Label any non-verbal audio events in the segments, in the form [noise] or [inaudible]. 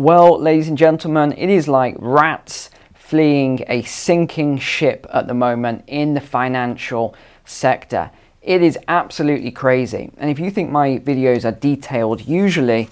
Well, ladies and gentlemen, it is like rats fleeing a sinking ship at the moment in the financial sector. It is absolutely crazy. And if you think my videos are detailed, usually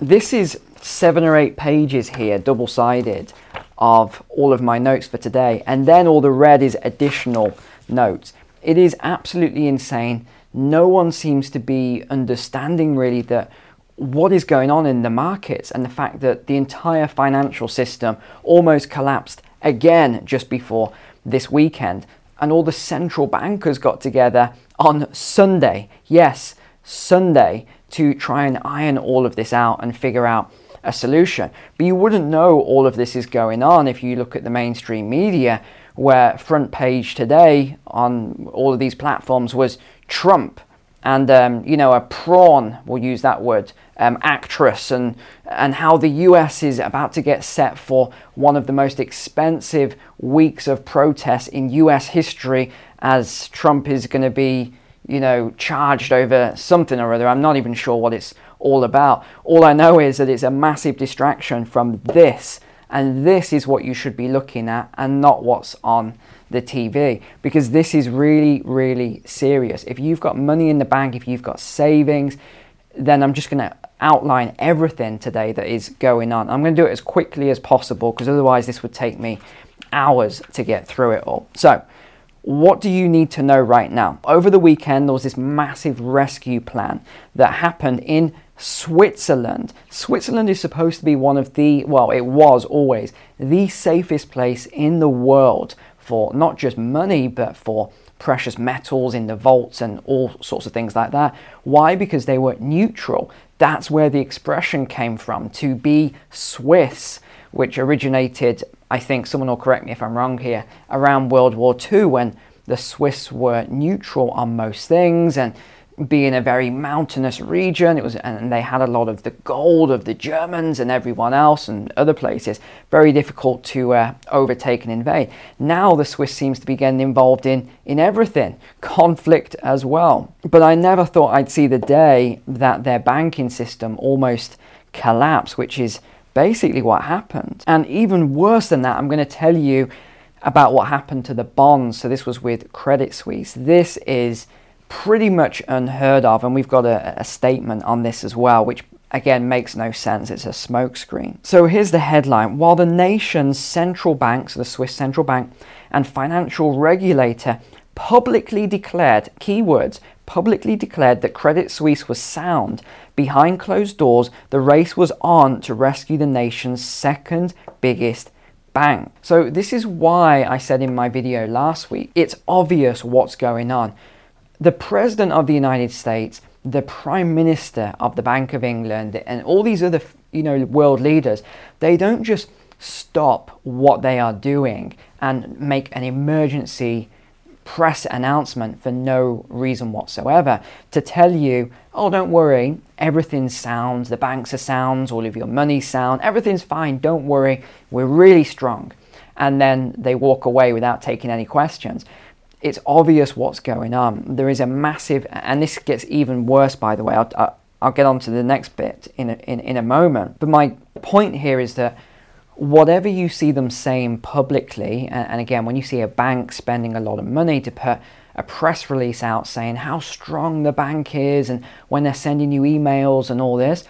this is seven or eight pages here, double sided, of all of my notes for today. And then all the red is additional notes. It is absolutely insane. No one seems to be understanding really that what is going on in the markets and the fact that the entire financial system almost collapsed again just before this weekend. And all the central bankers got together on Sunday, yes, Sunday, to try and iron all of this out and figure out a solution. But you wouldn't know all of this is going on if you look at the mainstream media, where front page today on all of these platforms was Trump and um, you know a prawn we'll use that word um, actress and and how the US is about to get set for one of the most expensive weeks of protests in US history as Trump is going to be you know charged over something or other I'm not even sure what it's all about all I know is that it's a massive distraction from this and this is what you should be looking at and not what's on the TV because this is really, really serious. If you've got money in the bank, if you've got savings, then I'm just going to outline everything today that is going on. I'm going to do it as quickly as possible because otherwise, this would take me hours to get through it all. So, what do you need to know right now? Over the weekend, there was this massive rescue plan that happened in Switzerland. Switzerland is supposed to be one of the, well, it was always the safest place in the world for not just money, but for precious metals in the vaults and all sorts of things like that. Why? Because they were neutral. That's where the expression came from to be Swiss, which originated, I think, someone will correct me if I'm wrong here, around World War II when the Swiss were neutral on most things and being a very mountainous region. It was and they had a lot of the gold of the germans and everyone else and other places. Very difficult to uh, overtake and invade. Now the swiss seems to be getting involved in in everything. Conflict as well. But i never thought i'd see the day that their banking system almost collapsed which is basically what happened. And even worse than that i'm going to tell you about what happened to the bonds. So this was with credit suisse. This is pretty much unheard of, and we've got a, a statement on this as well, which again makes no sense. It's a smokescreen. So here's the headline While the nation's central bank, so the Swiss central bank, and financial regulator publicly declared, keywords, publicly declared that Credit Suisse was sound, behind closed doors, the race was on to rescue the nation's second biggest bank. So, this is why I said in my video last week it's obvious what's going on the President of the United States, the Prime Minister of the Bank of England, and all these other you know world leaders, they don't just stop what they are doing and make an emergency press announcement for no reason whatsoever to tell you, oh, don't worry, everything's sound, the banks are sound, all of your money's sound, everything's fine, don't worry, we're really strong. And then they walk away without taking any questions it's obvious what's going on. There is a massive, and this gets even worse, by the way. I'll, I'll get on to the next bit in a, in, in a moment. But my point here is that whatever you see them saying publicly, and, and again, when you see a bank spending a lot of money to put a press release out saying how strong the bank is, and when they're sending you emails and all this,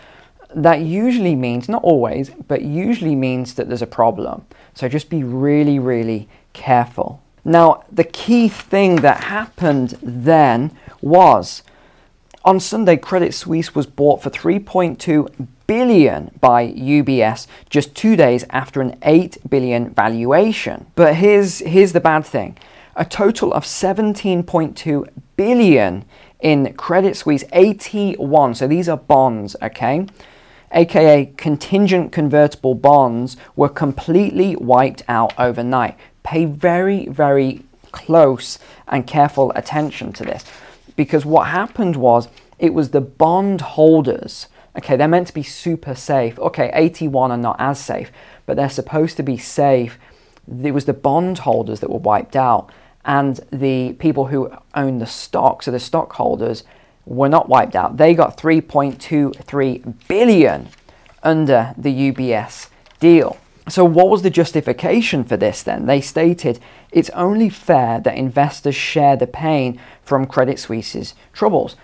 that usually means, not always, but usually means that there's a problem. So just be really, really careful. Now, the key thing that happened then was on Sunday, Credit Suisse was bought for 3.2 billion by UBS just two days after an 8 billion valuation. But here's, here's the bad thing a total of 17.2 billion in Credit Suisse AT1, so these are bonds, okay? aka contingent convertible bonds, were completely wiped out overnight pay very, very close and careful attention to this because what happened was it was the bond holders. Okay, they're meant to be super safe. Okay, AT1 are not as safe, but they're supposed to be safe. It was the bond holders that were wiped out, and the people who own the stock, so the stockholders, were not wiped out. They got 3.23 billion under the UBS deal. So, what was the justification for this then? They stated it's only fair that investors share the pain from Credit Suisse's troubles.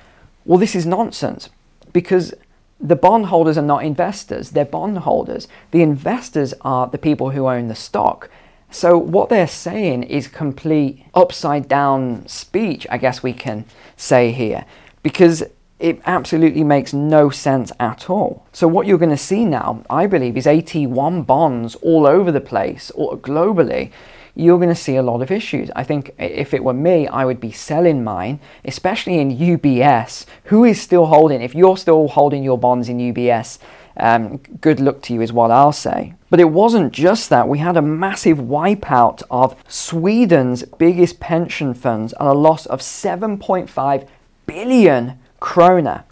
Well, this is nonsense because the bondholders are not investors, they're bondholders. The investors are the people who own the stock. So, what they're saying is complete upside down speech, I guess we can say here, because it absolutely makes no sense at all. So, what you're going to see now, I believe, is AT1 bonds all over the place or globally. You're going to see a lot of issues. I think if it were me, I would be selling mine, especially in UBS. Who is still holding? If you're still holding your bonds in UBS, um, good luck to you, is what I'll say. But it wasn't just that. We had a massive wipeout of Sweden's biggest pension funds and a loss of 7.5 billion krona.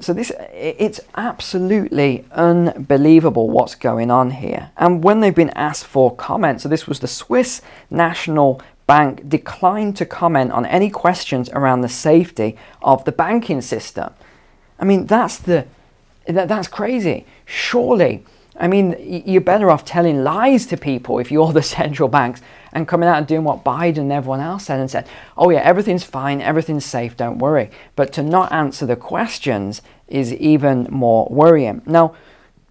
So this it's absolutely unbelievable what's going on here. And when they've been asked for comment, so this was the Swiss National Bank declined to comment on any questions around the safety of the banking system. I mean, that's the that, that's crazy. Surely I mean, you're better off telling lies to people if you're [laughs] the central banks and coming out and doing what Biden and everyone else said and said, oh, yeah, everything's fine, everything's safe, don't worry. But to not answer the questions is even more worrying. Now,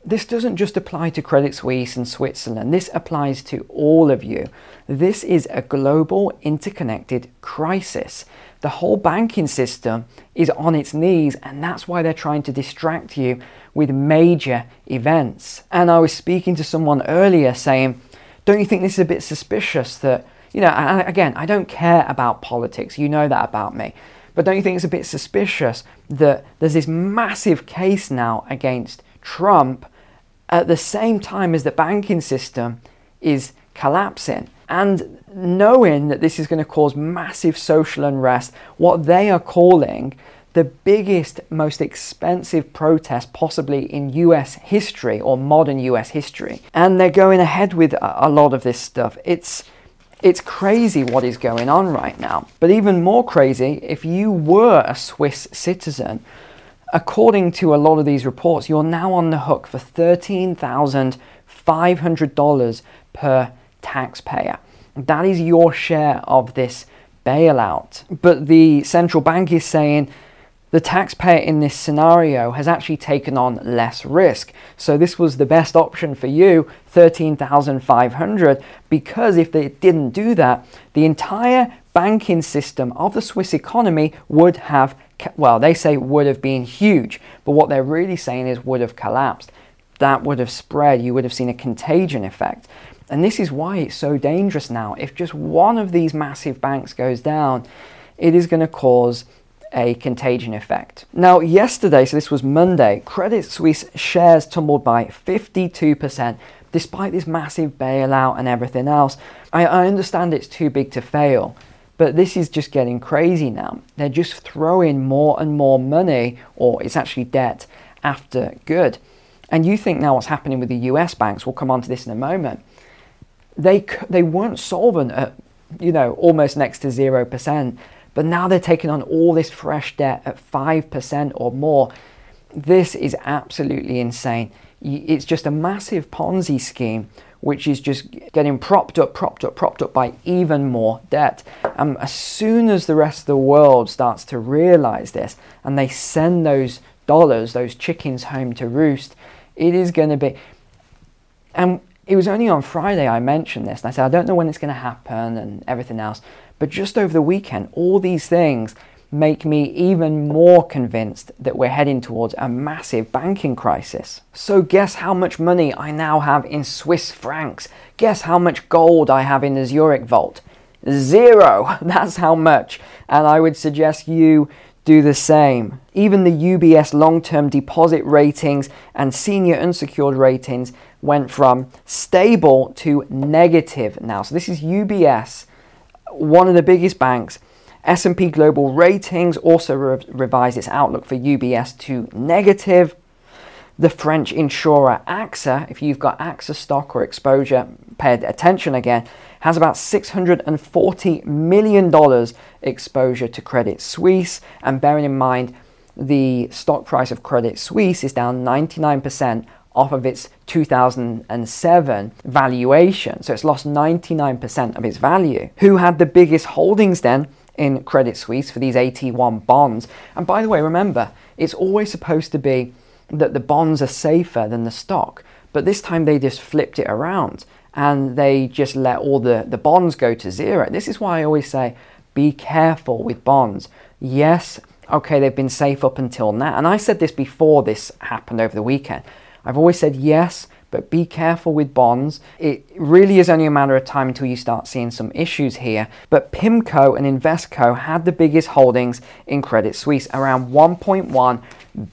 this doesn't just apply to Credit Suisse and Switzerland, this applies to all of you. This is a global interconnected crisis. The whole banking system is on its knees, and that's why they're trying to distract you with major events. And I was speaking to someone earlier saying, Don't you think this is a bit suspicious that, you know, again, I don't care about politics, you know that about me. But don't you think it's a bit suspicious that there's this massive case now against Trump at the same time as the banking system is collapsing? And knowing that this is going to cause massive social unrest, what they are calling the biggest, most expensive protest possibly in US history or modern US history. And they're going ahead with a lot of this stuff. It's it's crazy what is going on right now. But even more crazy, if you were a Swiss citizen, according to a lot of these reports, you're now on the hook for $13,500 per taxpayer. That is your share of this bailout. But the central bank is saying the taxpayer in this scenario has actually taken on less risk. So this was the best option for you, 13,500, because if they didn't do that, the entire banking system of the Swiss economy would have well, they say would have been huge, but what they're really saying is would have collapsed. That would have spread. You would have seen a contagion effect. And this is why it's so dangerous now. If just one of these massive banks goes down, it is going to cause a contagion effect. Now, yesterday, so this was Monday, Credit Suisse shares tumbled by 52%, despite this massive bailout and everything else. I, I understand it's too big to fail, but this is just getting crazy now. They're just throwing more and more money, or it's actually debt, after good. And you think now what's happening with the US banks, we'll come on to this in a moment. They, they weren't solvent at, you know, almost next to 0%. But now they're taking on all this fresh debt at 5% or more. This is absolutely insane. It's just a massive Ponzi scheme which is just getting propped up, propped up, propped up by even more debt. And as soon as the rest of the world starts to realize this and they send those dollars, those chickens home to roost, it is going to be. And it was only on Friday I mentioned this, and I said, I don't know when it's going to happen and everything else. But just over the weekend, all these things make me even more convinced that we're heading towards a massive banking crisis. So, guess how much money I now have in Swiss francs? Guess how much gold I have in the Zurich vault? Zero! [laughs] That's how much. And I would suggest you do the same. Even the UBS long term deposit ratings and senior unsecured ratings went from stable to negative now. So, this is UBS one of the biggest banks, S&P Global Ratings also re- revised its outlook for UBS to negative. The French insurer AXA, if you've got AXA stock or exposure, pay attention again, has about $640 million exposure to Credit Suisse. And bearing in mind, the stock price of Credit Suisse is down 99% off of its 2007 valuation. So it's lost 99% of its value. Who had the biggest holdings then in Credit Suisse for these AT1 bonds? And by the way, remember, it's always supposed to be that the bonds are safer than the stock. But this time they just flipped it around and they just let all the, the bonds go to zero. This is why I always say be careful with bonds. Yes, okay, they've been safe up until now. And I said this before this happened over the weekend. I've always said yes, but be careful with bonds. It really is only a matter of time until you start seeing some issues here. But PIMCO and Invesco had the biggest holdings in Credit Suisse, around 1.1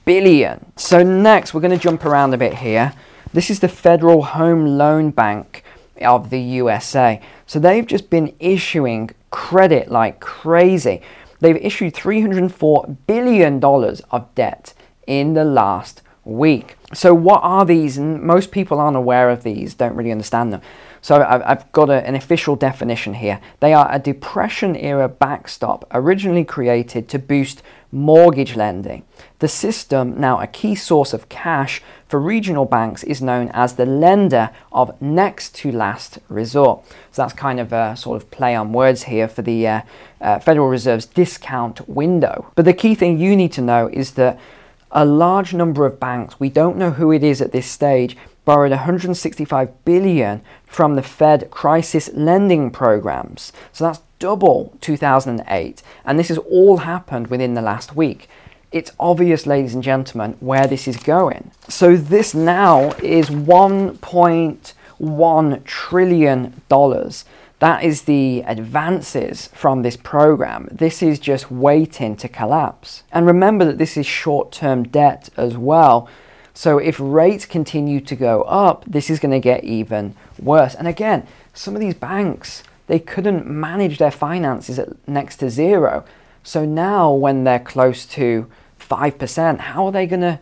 billion. So next, we're going to jump around a bit here. This is the Federal Home Loan Bank of the USA. So they've just been issuing credit like crazy. They've issued $304 billion of debt in the last week. So, what are these? Most people aren't aware of these, don't really understand them. So, I've got a, an official definition here. They are a Depression era backstop originally created to boost mortgage lending. The system, now a key source of cash for regional banks, is known as the lender of next to last resort. So that's kind of a sort of play on words here for the uh, uh, Federal Reserve's discount window. But the key thing you need to know is that a large number of banks, we don't know who it is at this stage, borrowed 165 billion from the Fed crisis lending programs. So that's double 2008, and this has all happened within the last week. It's obvious, ladies and gentlemen, where this is going. So, this now is $1.1 trillion. That is the advances from this program. This is just waiting to collapse. And remember that this is short term debt as well. So, if rates continue to go up, this is going to get even worse. And again, some of these banks, they couldn't manage their finances at next to zero. So now, when they're close to 5%, how are they going to?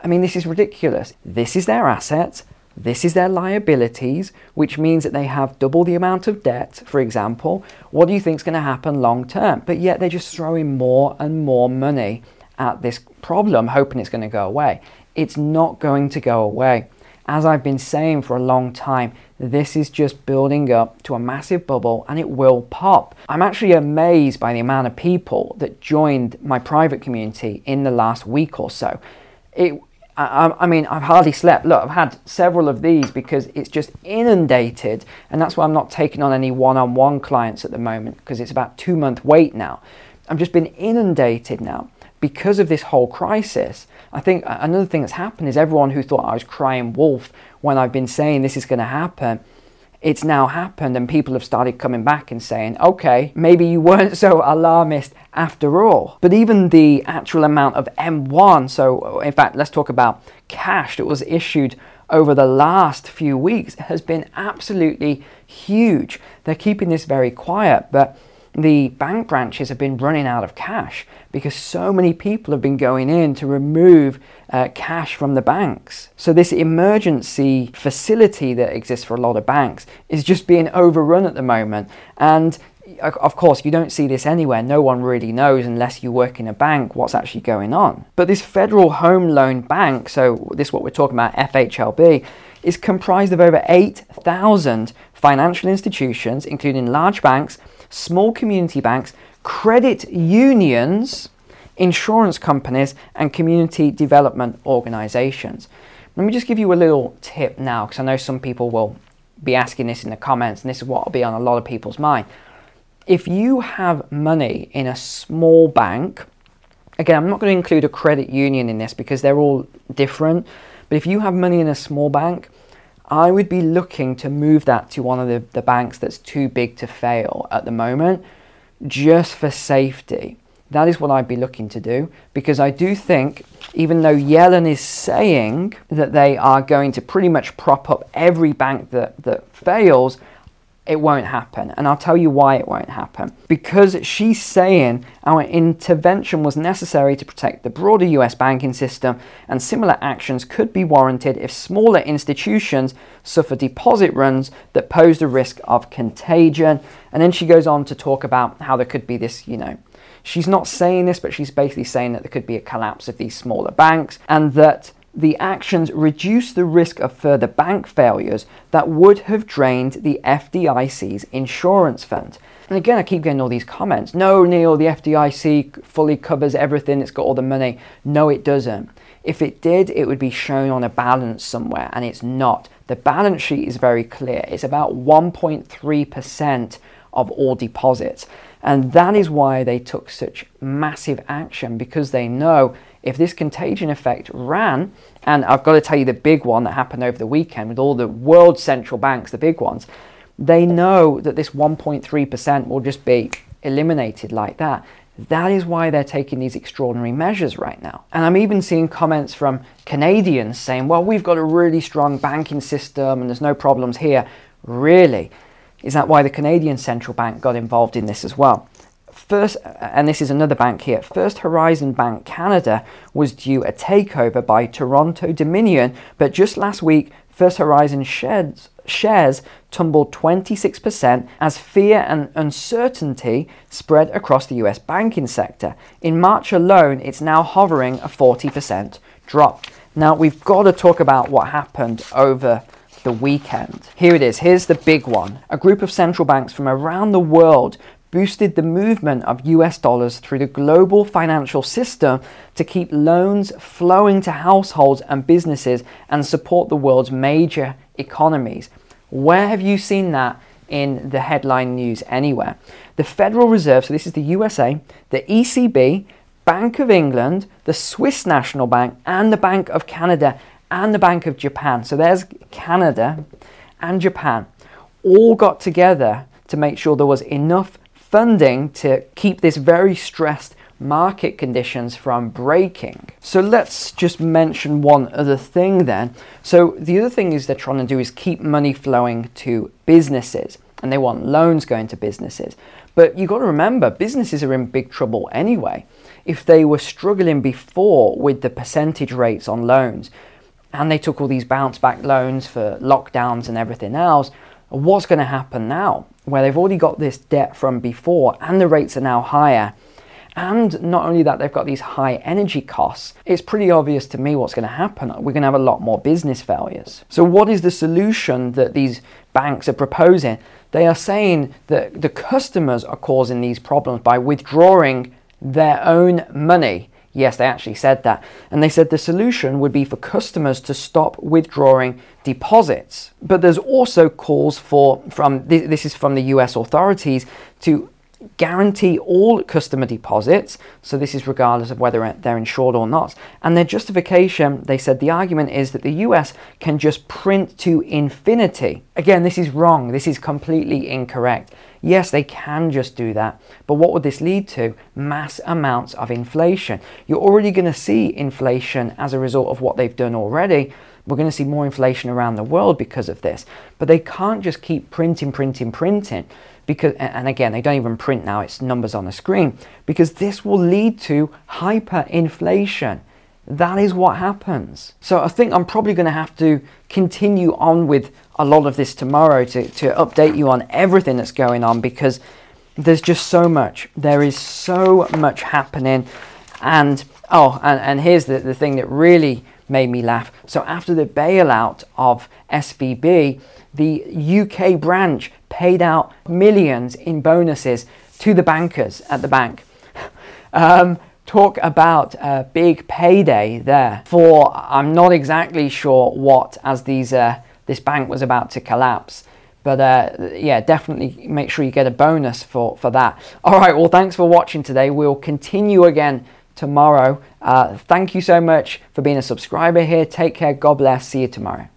I mean, this is ridiculous. This is their assets, this is their liabilities, which means that they have double the amount of debt, for example. What do you think is going to happen long term? But yet they're just throwing more and more money at this problem, hoping it's going to go away. It's not going to go away. As I've been saying for a long time, this is just building up to a massive bubble and it will pop. I'm actually amazed by the amount of people that joined my private community in the last week or so. It, I, I, mean, I've hardly slept. Look, I've had several of these because it's just inundated, and that's why I'm not taking on any one on one clients at the moment because it's about two month wait now. I've just been inundated now because of this whole crisis. I think another thing that's happened is everyone who thought I was crying wolf when I've been saying this is going to happen, it's now happened, and people have started coming back and saying, okay, maybe you weren't so alarmist after all. But even the actual amount of M1, so in fact, let's talk about cash that was issued over the last few weeks, has been absolutely huge. They're keeping this very quiet, but the bank branches have been running out of cash because so many people have been going in to remove uh, cash from the banks. So, this emergency facility that exists for a lot of banks is just being overrun at the moment. And of course, you don't see this anywhere. No one really knows unless you work in a bank what's actually going on. But this Federal Home Loan Bank, so this is what we're talking about, FHLB, is comprised of over 8,000 financial institutions, including large banks small community banks, credit unions, insurance companies, and community development organizations. Let me just give you a little tip now, because I know some people will be asking this in the comments, and this is what will be on a lot of people's mind. If you have money in a small bank, again, I'm not going to include a credit union in this because they're all different, but if you have money in a small bank, I would be looking to move that to one of the, the banks that's too big to fail at the moment, just for safety. That is what I'd be looking to do because I do think, even though Yellen is saying that they are going to pretty much prop up every bank that, that fails, it won't happen. And I'll tell you why it won't happen. Because she's saying our intervention was necessary to protect the broader US banking system, and similar actions could be warranted if smaller institutions suffer deposit runs that pose the risk of contagion. And then she goes on to talk about how there could be this, you know, she's not saying this, but she's basically saying that there could be a collapse of these smaller banks and that the actions reduce the risk of further bank failures that would have drained the FDIC's insurance fund. And again, I keep getting all these comments. No, Neil, the FDIC fully covers everything, it's got all the money. No, it doesn't. If it did, it would be shown on a balance somewhere, and it's not. The balance sheet is very clear. It's about 1.3% of all deposits. And that is why they took such massive action because they know if this contagion effect ran, and I've got to tell you the big one that happened over the weekend with all the world central banks, the big ones, they know that this 1.3% will just be eliminated like that. That is why they're taking these extraordinary measures right now. And I'm even seeing comments from Canadians saying, well, we've got a really strong banking system and there's no problems here. Really? Is that why the Canadian Central Bank got involved in this as well? First, and this is another bank here, First Horizon Bank Canada was due a takeover by Toronto Dominion, but just last week, First Horizon shares, shares tumbled 26% as fear and uncertainty spread across the US banking sector. In March alone, it's now hovering a 40% drop. Now, we've got to talk about what happened over the weekend. Here it is. Here's the big one. A group of central banks from around the world boosted the movement of US dollars through the global financial system to keep loans flowing to households and businesses and support the world's major economies. Where have you seen that in the headline news anywhere? The Federal Reserve, so this is the USA, the ECB, Bank of England, the Swiss National Bank, and the Bank of Canada and the Bank of Japan. So there's Canada and Japan all got together to make sure there was enough funding to keep this very stressed market conditions from breaking. So let's just mention one other thing then. So the other thing is they're trying to do is keep money flowing to businesses and they want loans going to businesses. But you've got to remember businesses are in big trouble anyway. If they were struggling before with the percentage rates on loans and they took all these bounce back loans for lockdowns and everything else, what's going to happen now? Where they've already got this debt from before and the rates are now higher. And not only that, they've got these high energy costs. It's pretty obvious to me what's going to happen. We're going to have a lot more business failures. So, what is the solution that these banks are proposing? They are saying that the customers are causing these problems by withdrawing their own money Yes, they actually said that. And they said the solution would be for customers to stop withdrawing deposits. But there's also calls for, from this is from the US authorities, to guarantee all customer deposits. So this is regardless of whether they're insured or not. And their justification, they said the argument is that the US can just print to infinity. Again, this is wrong. This is completely incorrect. Yes, they can just do that. But what would this lead to? Mass amounts of inflation. You're already going to see inflation as a result of what they've done already. We're going to see more inflation around the world because of this. But they can't just keep printing, printing, printing because and again they don't even print now it's numbers on the screen because this will lead to hyperinflation. That is what happens. So i think i'm probably going to have to continue on with a lot of this tomorrow to, to update you on everything that's going on because there's just so much. There is so much happening. And oh and, and here's the, the thing that really made me laugh so after the bailout of svb the uk branch paid out millions in bonuses to the bankers at the bank. [laughs] Um, talk about a big payday there for I'm not exactly sure what as these uh, this bank was about to collapse. But uh, yeah, definitely make sure you get a bonus for, for that. All right, well, thanks for watching today. We'll continue again tomorrow. Uh, thank you so much for being a subscriber here. Take care. God bless. See you tomorrow.